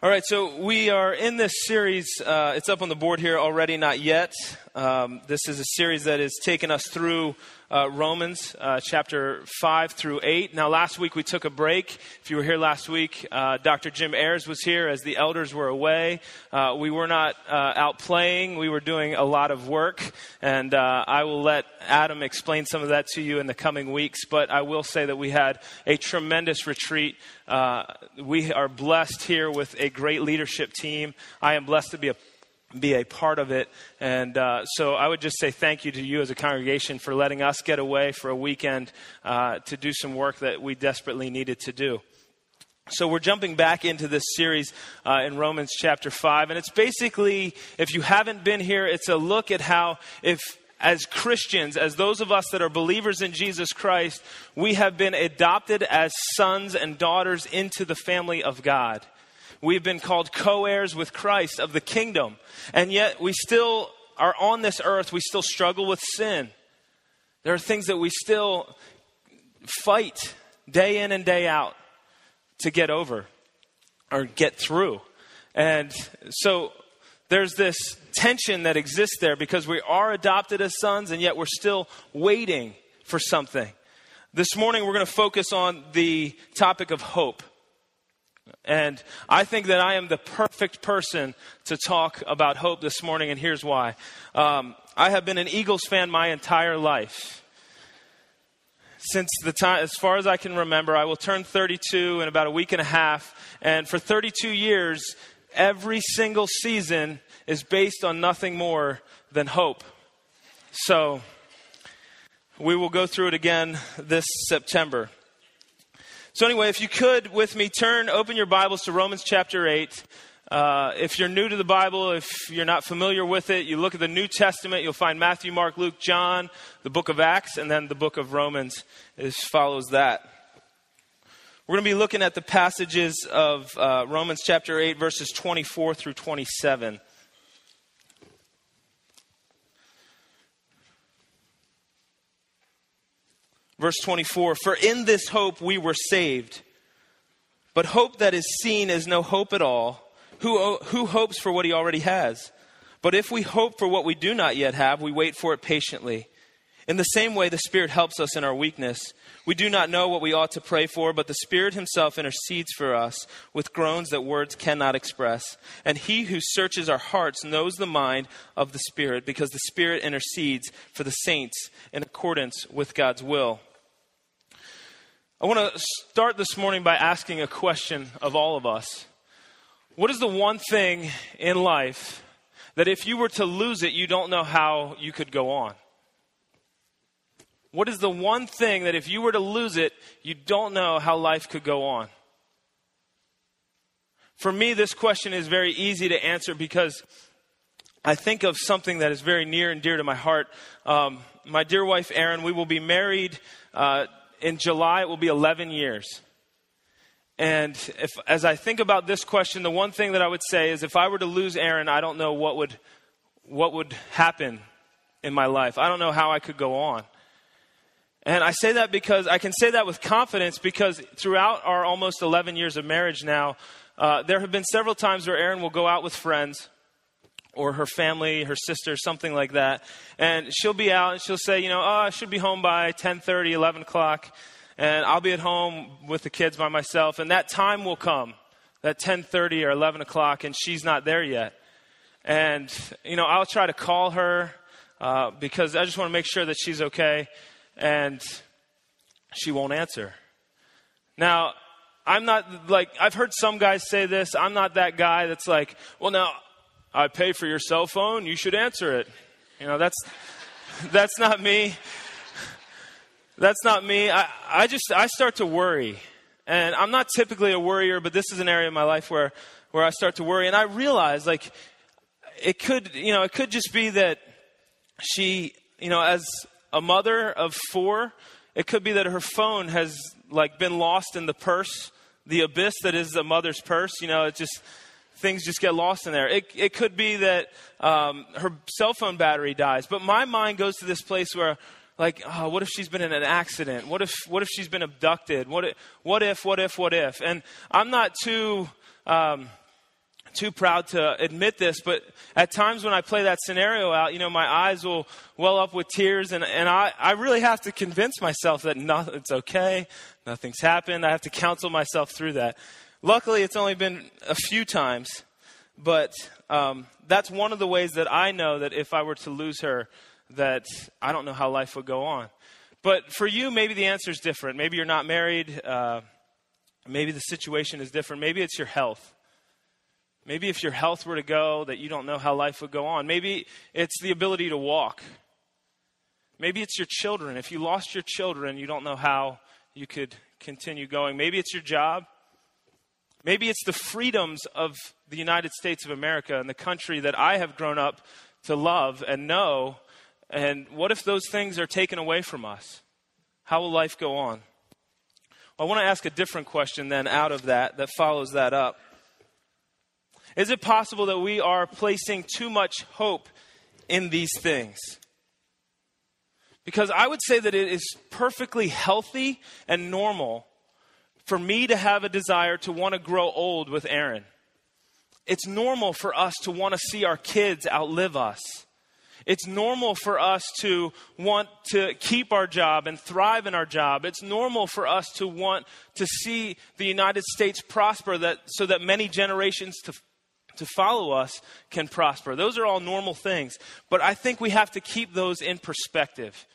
All right, so we are in this series. Uh, it's up on the board here already, not yet. Um, this is a series that has taken us through uh, Romans uh, chapter 5 through 8. Now, last week we took a break. If you were here last week, uh, Dr. Jim Ayers was here as the elders were away. Uh, we were not uh, out playing, we were doing a lot of work. And uh, I will let Adam explain some of that to you in the coming weeks. But I will say that we had a tremendous retreat. we are blessed here with a great leadership team. I am blessed to be a be a part of it. And uh, so I would just say thank you to you as a congregation for letting us get away for a weekend uh, to do some work that we desperately needed to do. So we're jumping back into this series uh, in Romans chapter 5. And it's basically, if you haven't been here, it's a look at how, if as Christians, as those of us that are believers in Jesus Christ, we have been adopted as sons and daughters into the family of God. We've been called co heirs with Christ of the kingdom. And yet we still are on this earth, we still struggle with sin. There are things that we still fight day in and day out to get over or get through. And so there's this tension that exists there because we are adopted as sons and yet we're still waiting for something. This morning we're going to focus on the topic of hope. And I think that I am the perfect person to talk about hope this morning, and here's why. Um, I have been an Eagles fan my entire life. Since the time, as far as I can remember, I will turn 32 in about a week and a half. And for 32 years, every single season is based on nothing more than hope. So, we will go through it again this September. So, anyway, if you could with me, turn, open your Bibles to Romans chapter 8. Uh, if you're new to the Bible, if you're not familiar with it, you look at the New Testament, you'll find Matthew, Mark, Luke, John, the book of Acts, and then the book of Romans is, follows that. We're going to be looking at the passages of uh, Romans chapter 8, verses 24 through 27. Verse 24 For in this hope we were saved. But hope that is seen is no hope at all. Who, who hopes for what he already has? But if we hope for what we do not yet have, we wait for it patiently. In the same way, the Spirit helps us in our weakness. We do not know what we ought to pray for, but the Spirit Himself intercedes for us with groans that words cannot express. And He who searches our hearts knows the mind of the Spirit, because the Spirit intercedes for the saints in accordance with God's will. I want to start this morning by asking a question of all of us. What is the one thing in life that if you were to lose it, you don't know how you could go on? What is the one thing that if you were to lose it, you don't know how life could go on? For me, this question is very easy to answer because I think of something that is very near and dear to my heart. Um, my dear wife, Erin, we will be married uh, in July, it will be 11 years. And if, as I think about this question, the one thing that I would say is if I were to lose Erin, I don't know what would, what would happen in my life. I don't know how I could go on. And I say that because I can say that with confidence because throughout our almost 11 years of marriage now, uh, there have been several times where Erin will go out with friends or her family, her sister, something like that. And she'll be out and she'll say, you know, oh, I should be home by 10:30, 11 o'clock, and I'll be at home with the kids by myself. And that time will come, that 10:30 or 11 o'clock, and she's not there yet. And you know, I'll try to call her uh, because I just want to make sure that she's okay, and she won't answer. Now, I'm not like, I've heard some guys say this. I'm not that guy that's like, well, now I pay for your cell phone, you should answer it. You know, that's, that's not me. That's not me. I, I just, I start to worry. And I'm not typically a worrier, but this is an area of my life where, where I start to worry. And I realize, like, it could, you know, it could just be that she, you know, as a mother of four, it could be that her phone has, like, been lost in the purse, the abyss that is a mother's purse. You know, it just, things just get lost in there. It, it could be that um, her cell phone battery dies. But my mind goes to this place where, like, oh, what if she's been in an accident? What if, what if she's been abducted? What if, what if, what if, what if? And I'm not too, um, too proud to admit this, but at times when I play that scenario out, you know, my eyes will well up with tears, and, and I, I really have to convince myself that nothing, it's okay, nothing's happened. I have to counsel myself through that. Luckily, it's only been a few times, but um, that's one of the ways that I know that if I were to lose her, that I don't know how life would go on. But for you, maybe the answer is different. Maybe you're not married. Uh, maybe the situation is different. Maybe it's your health. Maybe if your health were to go, that you don't know how life would go on. Maybe it's the ability to walk. Maybe it's your children. If you lost your children, you don't know how you could continue going. Maybe it's your job. Maybe it's the freedoms of the United States of America and the country that I have grown up to love and know. And what if those things are taken away from us? How will life go on? Well, I want to ask a different question then out of that that follows that up. Is it possible that we are placing too much hope in these things? Because I would say that it is perfectly healthy and normal for me to have a desire to want to grow old with Erin. It's normal for us to want to see our kids outlive us. It's normal for us to want to keep our job and thrive in our job. It's normal for us to want to see the United States prosper that, so that many generations to, to follow us can prosper. Those are all normal things. But I think we have to keep those in perspective.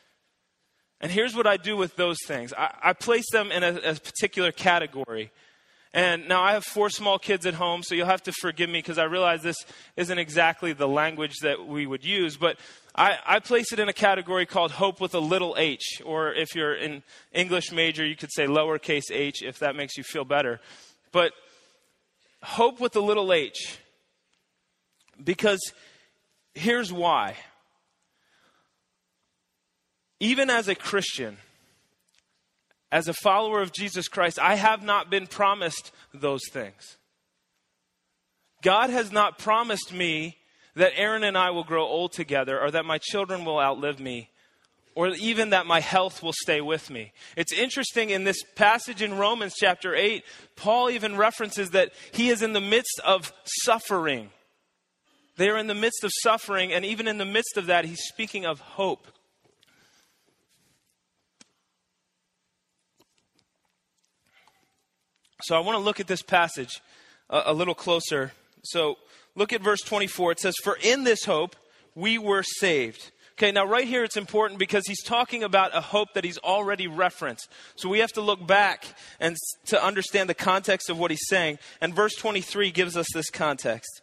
And here's what I do with those things I, I place them in a, a, particular category. And now I have four small kids at home, so you'll have to forgive me because I realize this isn't exactly the language that we would use. But I, I place it in a category called hope with a little h. Or if you're an English major, you could say lowercase h if that makes you feel better. But hope with a little h. Because here's why. Even as a Christian, as a follower of Jesus Christ, I have not been promised those things. God has not promised me that Erin and I will grow old together or that my children will outlive me or even that my health will stay with me. It's interesting in this passage in Romans chapter 8, Paul even references that he is in the midst of suffering. They are in the midst of suffering, and even in the midst of that, he's speaking of hope. So I want to look at this passage a, a, little closer. So look at verse 24. It says, For in this hope we were saved. Okay, now right here it's important because he's talking about a hope that he's already referenced. So we have to look back and to understand the context of what he's saying. And verse 23 gives us this context.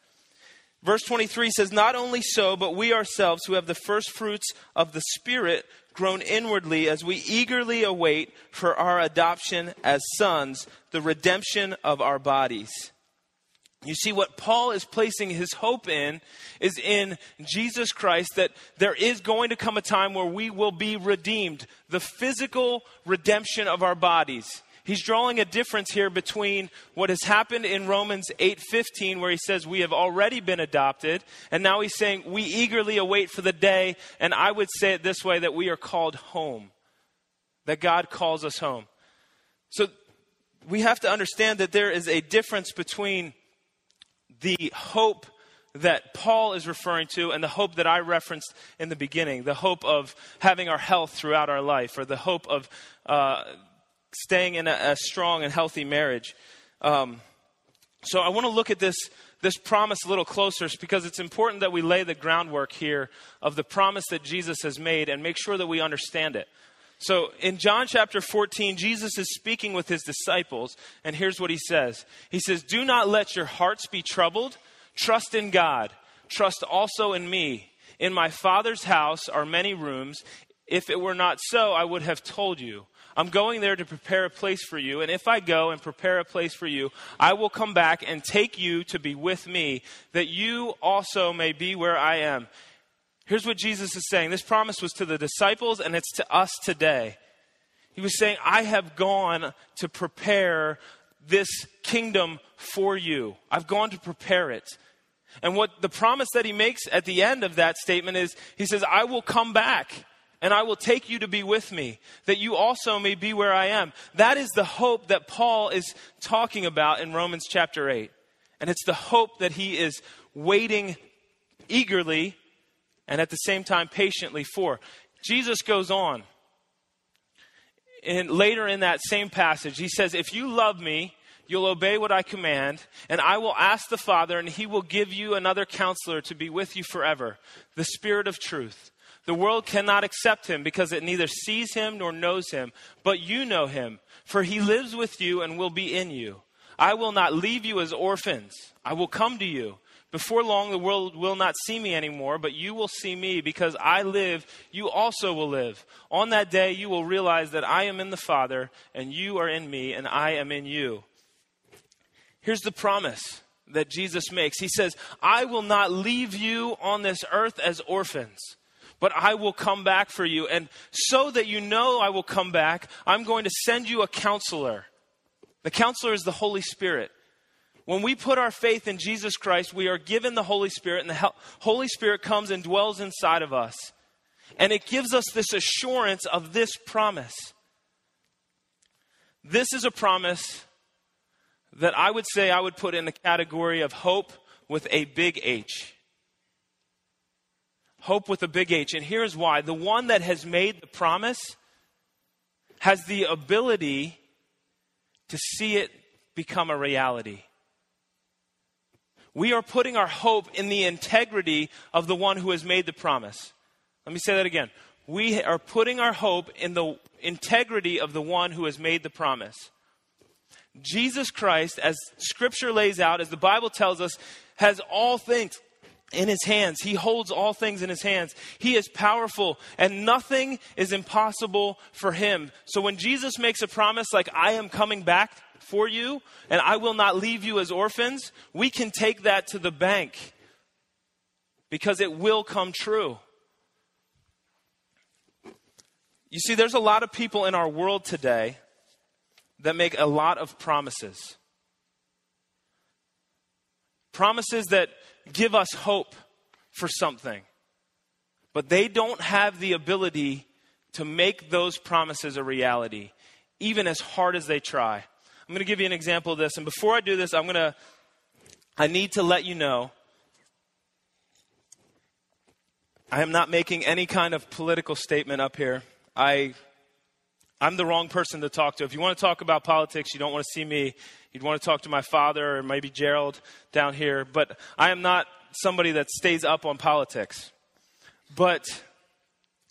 Verse 23 says, Not only so, but we ourselves who have the first fruits of the Spirit groan inwardly as we eagerly await for our adoption as sons, the redemption of our bodies. You see, what Paul is placing his hope in is in Jesus Christ, that there is going to come a time where we will be redeemed, the physical redemption of our bodies. He's drawing a difference here between what has happened in Romans 8:15 where he says we have already been adopted and now he's saying we eagerly await for the day and I would say it this way that we are called home. That God calls us home. So we have to understand that there is a difference between the hope that Paul is referring to and the hope that I referenced in the beginning the hope of having our health throughout our life, or the hope of uh, staying in a, a strong and healthy marriage. Um, so I want to look at this, this promise a little closer because it's important that we lay the groundwork here of the promise that Jesus has made and make sure that we understand it. So in John chapter 14, Jesus is speaking with his disciples, and here's what he says He says, Do not let your hearts be troubled. Trust in God. Trust also in me. In my Father's house are many rooms. If it were not so, I would have told you. I'm going there to prepare a place for you. And if I go and prepare a place for you, I will come back and take you to be with me, that you also may be where I am. Here's what Jesus is saying this promise was to the disciples, and it's to us today. He was saying, I have gone to prepare this kingdom for you. I've gone to prepare it. And what the promise that he makes at the end of that statement is, he says, I will come back and I will take you to be with me, that you also may be where I am. That is the hope that Paul is talking about in Romans chapter 8. And it's the hope that he is waiting eagerly and at the same time patiently for. Jesus goes on. And later in that same passage, he says, If you love me, you'll obey what I command, and I will ask the Father, and he will give you another counselor to be with you forever, the Spirit of truth. The world cannot accept him because it neither sees him nor knows him, but you know him, for he lives with you and will be in you. I will not leave you as orphans. I will come to you. Before long, the world will not see me anymore, but you will see me because I live. You also will live. On that day, you will realize that I am in the Father, and you are in me, and I am in you. Here's the promise that Jesus makes He says, I will not leave you on this earth as orphans but I will come back for you. And so that you know I will come back, I'm going to send you a counselor. The counselor is the Holy Spirit. When we put our faith in Jesus Christ, we are given the Holy Spirit, and the Holy Spirit comes and dwells inside of us. And it gives us this assurance of this promise. This is a promise that I would say I would put in the category of hope with a big H. Hope with a big H. And here's why the one that has made the promise has the ability to see it become a reality. We are putting our hope in the integrity of the one who has made the promise. Let me say that again. We are putting our hope in the integrity of the one who has made the promise. Jesus Christ, as Scripture lays out, as the Bible tells us, has all things in his hands. He holds all things in his hands. He is powerful and nothing is impossible for him. So when Jesus makes a promise like, I am coming back for you and I will not leave you as orphans, we can take that to the bank because it will come true. You see, there's a lot of people in our world today that make a lot of promises. Promises that give us hope for something, but they don't have the ability to make those promises a reality, even as hard as they try. I'm going to give you an example of this. And before I do this, I'm going to, I need to let you know I am not making any kind of political statement up here. I, I'm the wrong person to talk to. If you want to talk about politics, you don't want to see me. You'd want to talk to my father or maybe Gerald down here. But I am not somebody that stays up on politics. But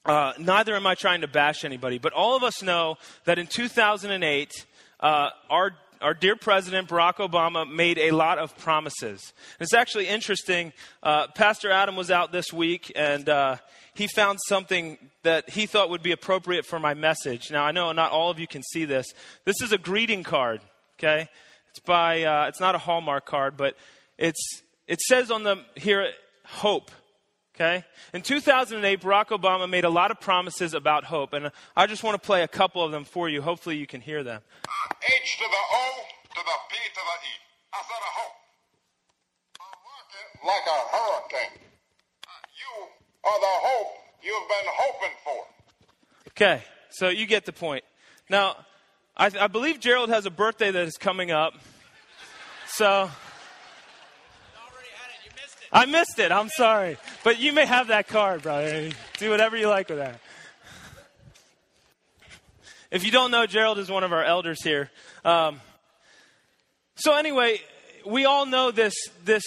uh, neither am I trying to bash anybody. But all of us know that in 2008, uh, our our dear President Barack Obama made a lot of promises. It's actually interesting. Uh, Pastor Adam was out this week and uh, he found something that he thought would be appropriate for my message. Now, I know not all of you can see this. This is a greeting card, okay? It's by, uh, it's not a Hallmark card, but it's, it says on the, here, hope. Okay? In 2008, Barack Obama made a lot of promises about hope, and I just want to play a couple of them for you. Hopefully, you can hear them. To O to the P to the E. I said a hope. Like a hurricane. You are the hope you've been hoping for. Okay, so you get the point. Now, I, I believe Gerald has a birthday that is coming up. So. I missed it. I'm sorry. But you may have that card, brother. Do whatever you like with that. If you don't know, Gerald is one of our elders here. Um, so anyway, we all know this this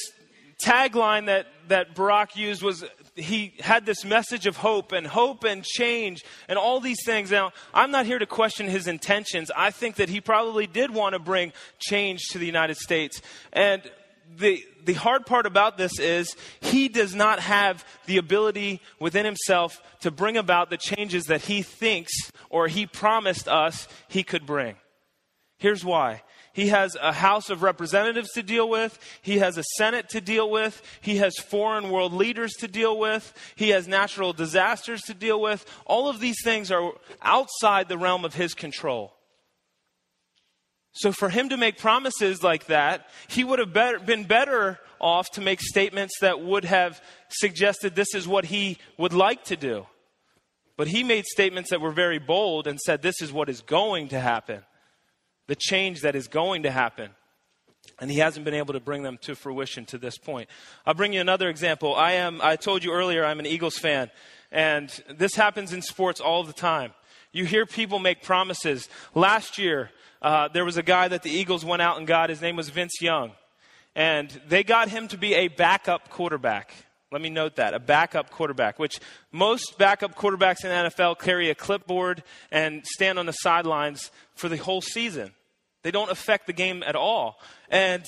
tagline that that Barack used was he had this message of hope and hope and change and all these things. Now, I'm not here to question his intentions. I think that he probably did want to bring change to the United States. And the, the hard part about this is he does not have the ability within himself to bring about the changes that he thinks or he promised us he could bring. Here's why. He has a House of Representatives to deal with. He has a Senate to deal with. He has foreign world leaders to deal with. He has natural disasters to deal with. All of these things are outside the realm of his control. So for him to make promises like that, he would have better, been better off to make statements that would have suggested this is what he would like to do. But he made statements that were very bold and said this is what is going to happen, the change that is going to happen. and he hasn't been able to bring them to fruition to this point. I'll bring you another example. I am I told you earlier I'm an Eagles fan, and this happens in sports all the time. You hear people make promises. Last year, uh, there was a guy that the Eagles went out and got. His name was Vince Young. And they got him to be a backup quarterback. Let me note that a backup quarterback, which most backup quarterbacks in the NFL carry a clipboard and stand on the sidelines for the whole season. They don't affect the game at all. And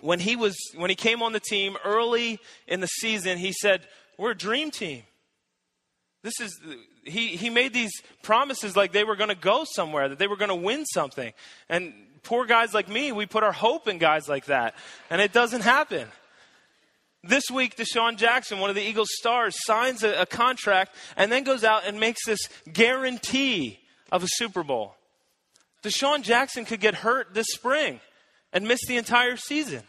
when he was when he came on the team early in the season, he said, "We're a dream team." This is he he made these promises like they were going to go somewhere, that they were going to win something. And poor guys like me, we put our hope in guys like that, and it doesn't happen. This week, DeSean Jackson, one of the Eagles' stars, signs a, a contract and then goes out and makes this guarantee of a Super Bowl. DeSean Jackson could get hurt this spring and miss the entire season.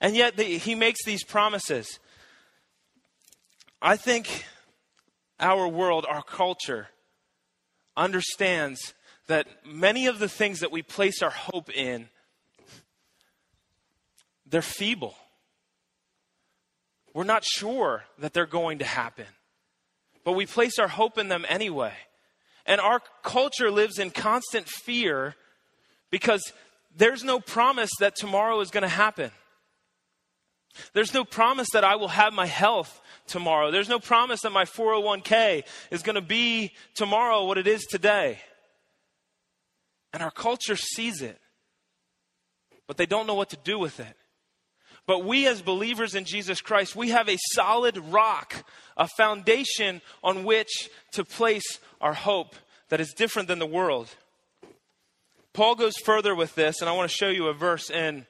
And yet the, he makes these promises. I think our world, our culture, understands that many of the things that we place our hope in, they're feeble. We're not sure that they're going to happen, but we place our hope in them anyway. And our culture lives in constant fear because there's no promise that tomorrow is going to happen. There's no promise that I will have my health tomorrow. There's no promise that my 401k is going to be tomorrow what it is today. And our culture sees it, but they don't know what to do with it. But we, as believers in Jesus Christ, we have a solid rock, a foundation on which to place our hope that is different than the world. Paul goes further with this, and I want to show you a verse in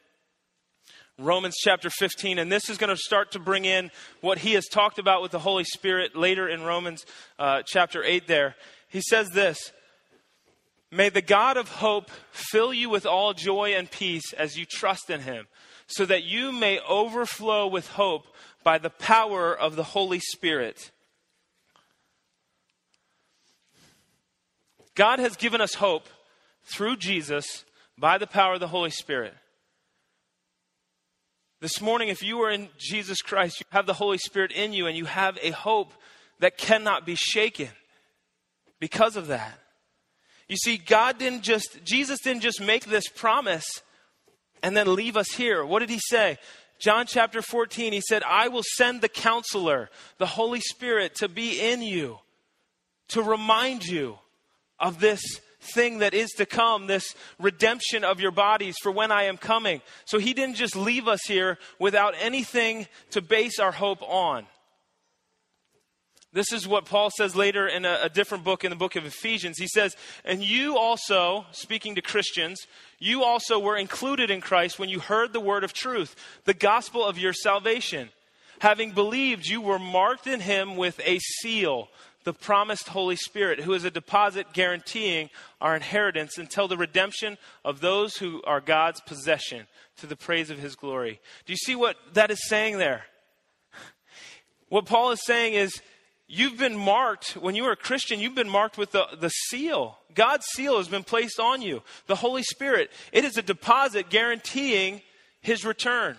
Romans chapter 15. And this is going to start to bring in what he has talked about with the Holy Spirit later in Romans uh, chapter 8 there. He says this May the God of hope fill you with all joy and peace as you trust in him so that you may overflow with hope by the power of the Holy Spirit. God has given us hope through Jesus by the power of the Holy Spirit. This morning, if you are in Jesus Christ, you have the Holy Spirit in you and you have a hope that cannot be shaken because of that. You see, God didn't just, Jesus didn't just make this promise and then leave us here. What did he say? John chapter 14, he said, I will send the counselor, the Holy Spirit, to be in you, to remind you of this thing that is to come, this redemption of your bodies for when I am coming. So he didn't just leave us here without anything to base our hope on. This is what Paul says later in a, a, different book, in the book of Ephesians. He says, And you also, speaking to Christians, you also were included in Christ when you heard the word of truth, the gospel of your salvation. Having believed, you were marked in him with a seal, the promised Holy Spirit, who is a deposit guaranteeing our inheritance until the redemption of those who are God's possession to the praise of his glory. Do you see what that is saying there? What Paul is saying is, You've been marked, when you are a Christian, you've been marked with the, the seal. God's seal has been placed on you. The Holy Spirit. It is a deposit guaranteeing His return.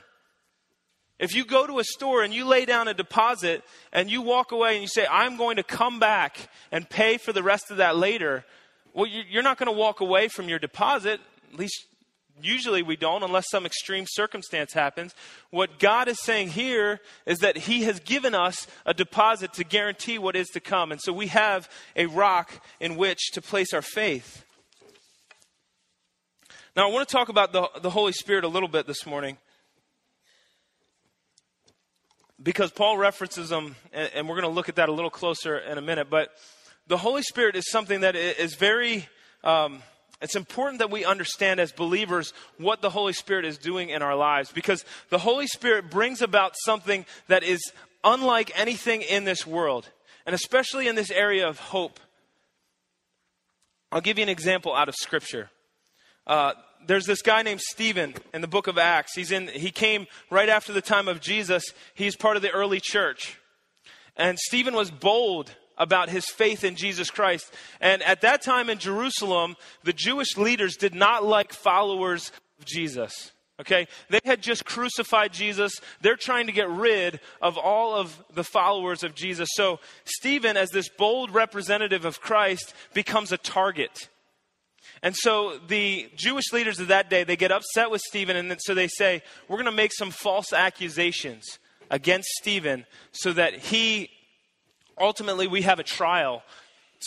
If you go to a store and you lay down a deposit and you walk away and you say, I'm going to come back and pay for the rest of that later, well, you're not going to walk away from your deposit. At least Usually we don't, unless some extreme circumstance happens. What God is saying here is that He has given us a deposit to guarantee what is to come. And so we have a rock in which to place our faith. Now, I want to talk about the, the Holy Spirit a little bit this morning because Paul references them, and, and we're going to look at that a little closer in a minute. But the Holy Spirit is something that is very. Um, it's important that we understand as believers what the Holy Spirit is doing in our lives because the Holy Spirit brings about something that is unlike anything in this world, and especially in this area of hope. I'll give you an example out of Scripture. Uh, there's this guy named Stephen in the book of Acts. He's in, he came right after the time of Jesus. He's part of the early church. And Stephen was bold about his faith in Jesus Christ. And at that time in Jerusalem, the Jewish leaders did not like followers of Jesus. Okay? They had just crucified Jesus. They're trying to get rid of all of the followers of Jesus. So, Stephen, as this bold representative of Christ, becomes a target. And so the Jewish leaders of that day, they get upset with Stephen, and so they say, We're going to make some false accusations against Stephen so that he, ultimately, we have a trial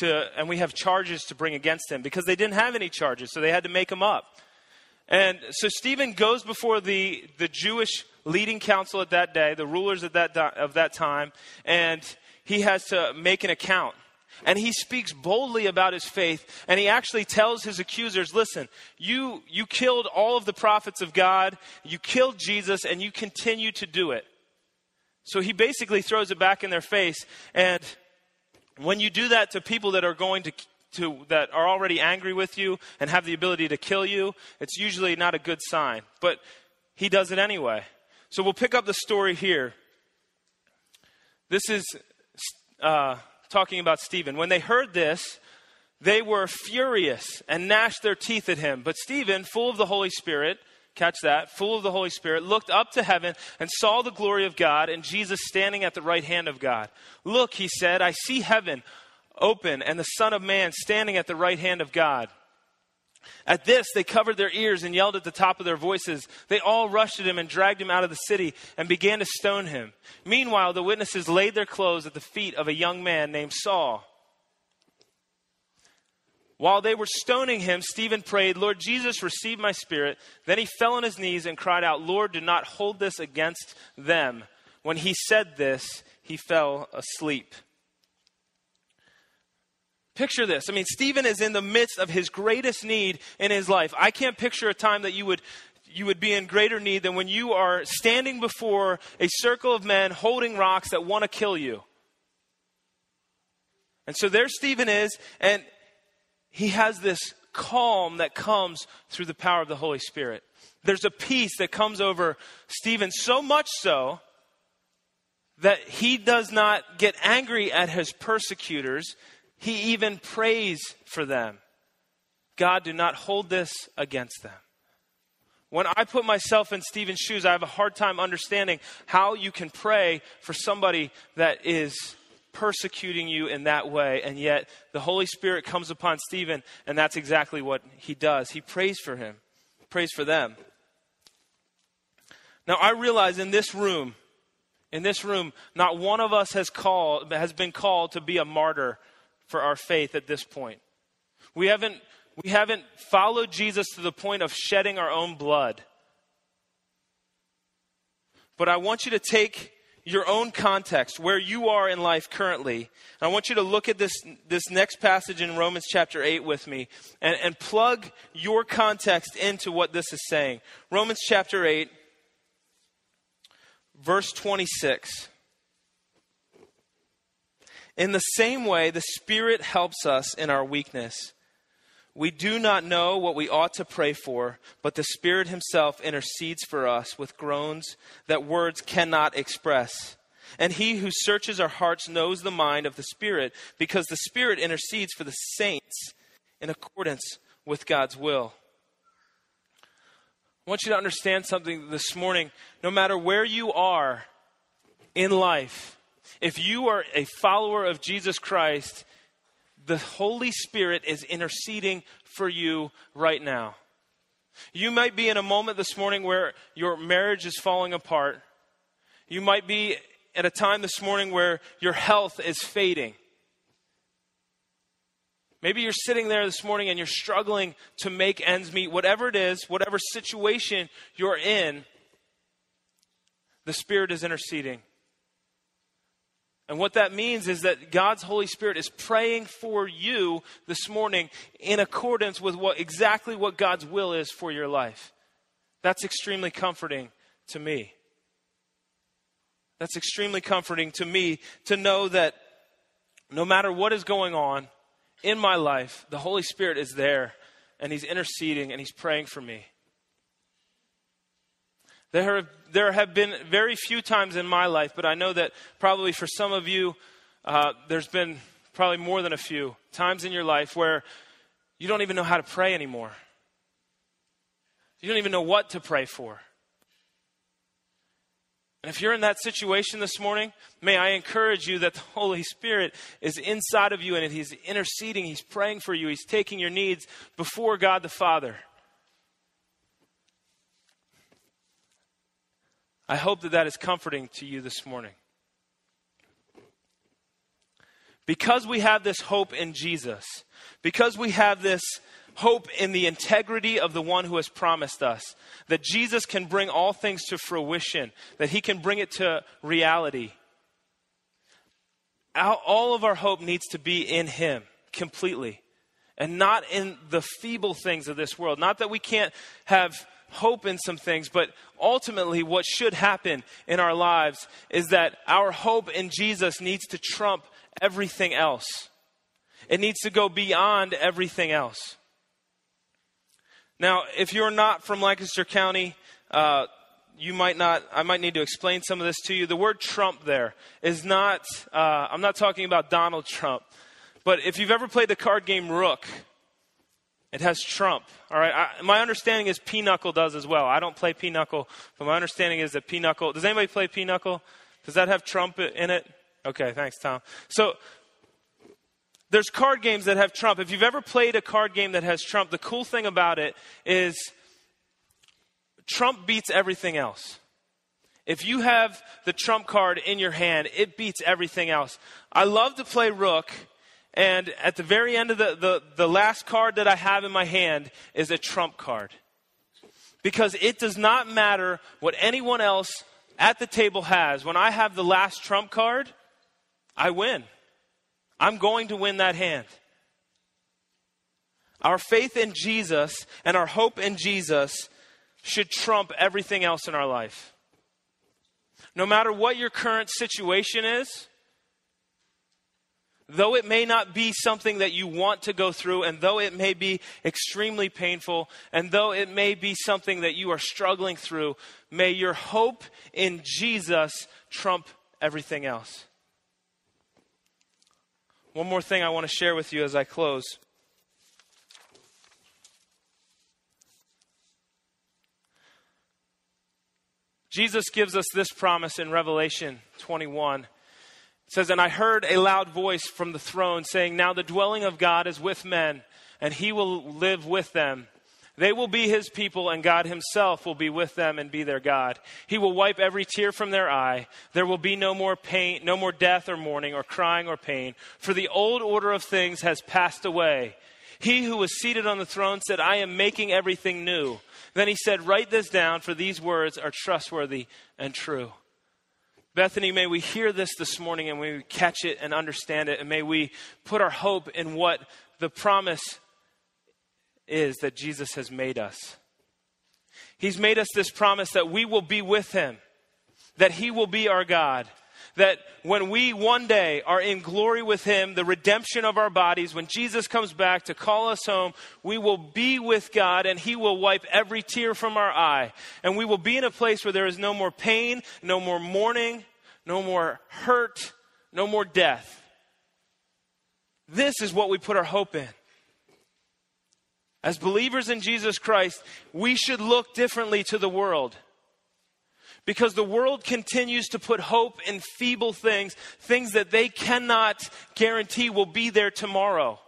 to, and we have charges to bring against him because they didn't have any charges, so they had to make them up. And so Stephen goes before the, the Jewish leading council at that day, the rulers at that, of that time, and he has to make an account. And he speaks boldly about his faith, and he actually tells his accusers, listen, you, you killed all of the prophets of God, you killed Jesus, and you continue to do it. So he basically throws it back in their face, and when you do that to people that are going to to, that are already angry with you and have the ability to kill you, it's usually not a good sign. But he does it anyway. So we'll pick up the story here. This is uh, talking about Stephen. When they heard this, they were furious and gnashed their teeth at him. But Stephen, full of the Holy Spirit, catch that, full of the Holy Spirit, looked up to heaven and saw the glory of God and Jesus standing at the right hand of God. Look, he said, I see heaven open and the Son of Man standing at the right hand of God. At this, they covered their ears and yelled at the top of their voices. They all rushed at him and dragged him out of the city and began to stone him. Meanwhile, the witnesses laid their clothes at the feet of a young man named Saul. While they were stoning him, Stephen prayed, Lord Jesus, receive my spirit. Then he fell on his knees and cried out, Lord, do not hold this against them. When he said this, he fell asleep. Picture this. I mean, Stephen is in the midst of his greatest need in his life. I can't picture a time that you would you would be in greater need than when you are standing before a circle of men holding rocks that want to kill you. And so there Stephen is, and he has this calm that comes through the power of the Holy Spirit. There's a peace that comes over Stephen, so much so that he does not get angry at his persecutors. He even prays for them. God, do not hold this against them. When I put myself in Stephen's shoes, I have a hard time understanding how you can pray for somebody that is persecuting you in that way, and yet the Holy Spirit comes upon Stephen, and that's exactly what he does. He prays for him, prays for them. Now, I realize in this room, in this room, not one of us has called has been called to be a martyr for our faith at this point. We haven't, we haven't followed Jesus to the point of shedding our own blood. But I want you to take your own context, where you are in life currently. I want you to look at this, this next passage in Romans chapter 8 with me and, and plug your context into what this is saying. Romans chapter 8, verse 26. In the same way, the Spirit helps us in our weakness. We do not know what we ought to pray for, but the Spirit Himself intercedes for us with groans that words cannot express. And He who searches our hearts knows the mind of the Spirit, because the Spirit intercedes for the saints in accordance with God's will. I want you to understand something this morning. No matter where you are in life, if you are a follower of Jesus Christ, the Holy Spirit is interceding for you right now. You might be in a moment this morning where your marriage is falling apart. You might be at a time this morning where your health is fading. Maybe you're sitting there this morning and you're struggling to make ends meet. Whatever it is, whatever situation you're in, the Spirit is interceding. And what that means is that God's Holy Spirit is praying for you this morning in accordance with what exactly what God's will is for your life. That's extremely comforting to me. That's extremely comforting to me to know that no matter what is going on in my life, the Holy Spirit is there and He's interceding and He's praying for me. There have, there have been very few times in my life, but I know that probably for some of you, uh, there's been probably more than a few times in your life where you don't even know how to pray anymore. You don't even know what to pray for. And if you're in that situation this morning, may I encourage you that the Holy Spirit is inside of you and He's interceding, He's praying for you, He's taking your needs before God the Father. I hope that that is comforting to you this morning. Because we have this hope in Jesus, because we have this hope in the integrity of the one who has promised us. That Jesus can bring all things to fruition, that he can bring it to reality. All of our hope needs to be in him completely and not in the feeble things of this world. Not that we can't have hope in some things, but ultimately, what should happen in our lives is that our hope in Jesus needs to trump everything else. It needs to go beyond everything else. Now, if you're not from Lancaster County, uh, you might not, I might need to explain some of this to you. The word Trump there is not, uh, I'm not talking about Donald Trump, but if you've ever played the card game Rook, it has Trump. All right. I, my understanding is Pinochle does as well. I don't play Pinochle, but my understanding is that Pinochle. Does anybody play Pinochle? Does that have Trump in it? Okay, thanks, Tom. So there's card games that have trump. If you've ever played a card game that has trump, the cool thing about it is trump beats everything else. If you have the trump card in your hand, it beats everything else. I love to play rook, and at the very end of the, the, the last card that I have in my hand is a trump card. Because it does not matter what anyone else at the table has. When I have the last trump card, I win. I'm going to win that hand. Our faith in Jesus and our hope in Jesus should trump everything else in our life. No matter what your current situation is, though it may not be something that you want to go through, and though it may be extremely painful, and though it may be something that you are struggling through, may your hope in Jesus trump everything else. One more thing I want to share with you as I close. Jesus gives us this promise in Revelation 21. It says, And I heard a loud voice from the throne saying, Now the dwelling of God is with men, and he will live with them. They will be his people, and God himself will be with them and be their God. He will wipe every tear from their eye. There will be no more pain, no more death or mourning or crying or pain, for the old order of things has passed away. He who was seated on the throne said, I am making everything new. Then he said, Write this down, for these words are trustworthy and true. Bethany, may we hear this this morning and may we catch it and understand it, and may we put our hope in what the promise is that Jesus has made us. He's made us this promise that we will be with Him, that He will be our God, that when we one day are in glory with Him, the redemption of our bodies, when Jesus comes back to call us home, we will be with God and He will wipe every tear from our eye. And we will be in a place where there is no more pain, no more mourning, no more hurt, no more death. This is what we put our hope in. As believers in Jesus Christ, we should look differently to the world. Because the world continues to put hope in feeble things, things that they cannot guarantee will be there tomorrow.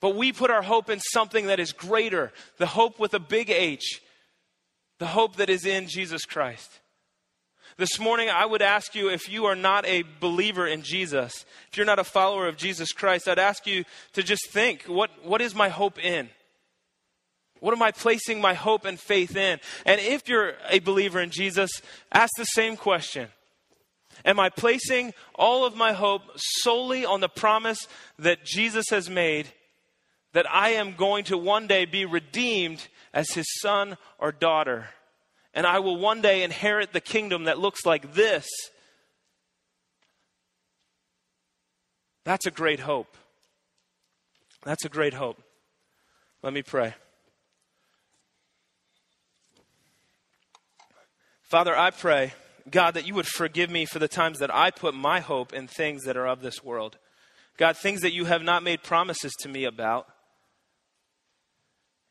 But we put our hope in something that is greater, the hope with a big H, the hope that is in Jesus Christ. This morning, I would ask you if you are not a believer in Jesus, if you're not a follower of Jesus Christ, I'd ask you to just think what, what is my hope in? What am I placing my hope and faith in? And if you're a believer in Jesus, ask the same question Am I placing all of my hope solely on the promise that Jesus has made that I am going to one day be redeemed as his son or daughter? and I will one day inherit the kingdom that looks like this. That's a great hope. That's a great hope. Let me pray. Father, I pray, God, that you would forgive me for the times that I put my hope in things that are of this world. God, things that you have not made promises to me about.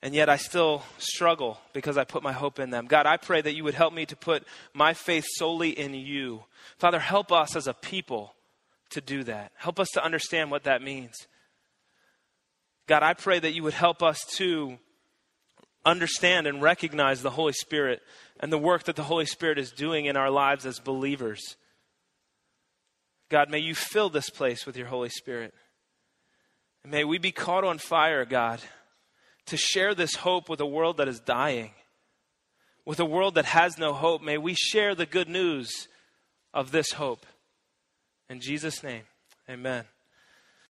and yet I still struggle because I put my hope in them. God, I pray that you would help me to put my faith solely in you. Father, help us as a people to do that. Help us to understand what that means. God, I pray that you would help us to understand and recognize the Holy Spirit and the work that the Holy Spirit is doing in our lives as believers. God, may you fill this place with your Holy Spirit. And may we be caught on fire, God, to share this hope with a world that is dying, with a world that has no hope. May we share the good news of this hope. In Jesus' name, amen.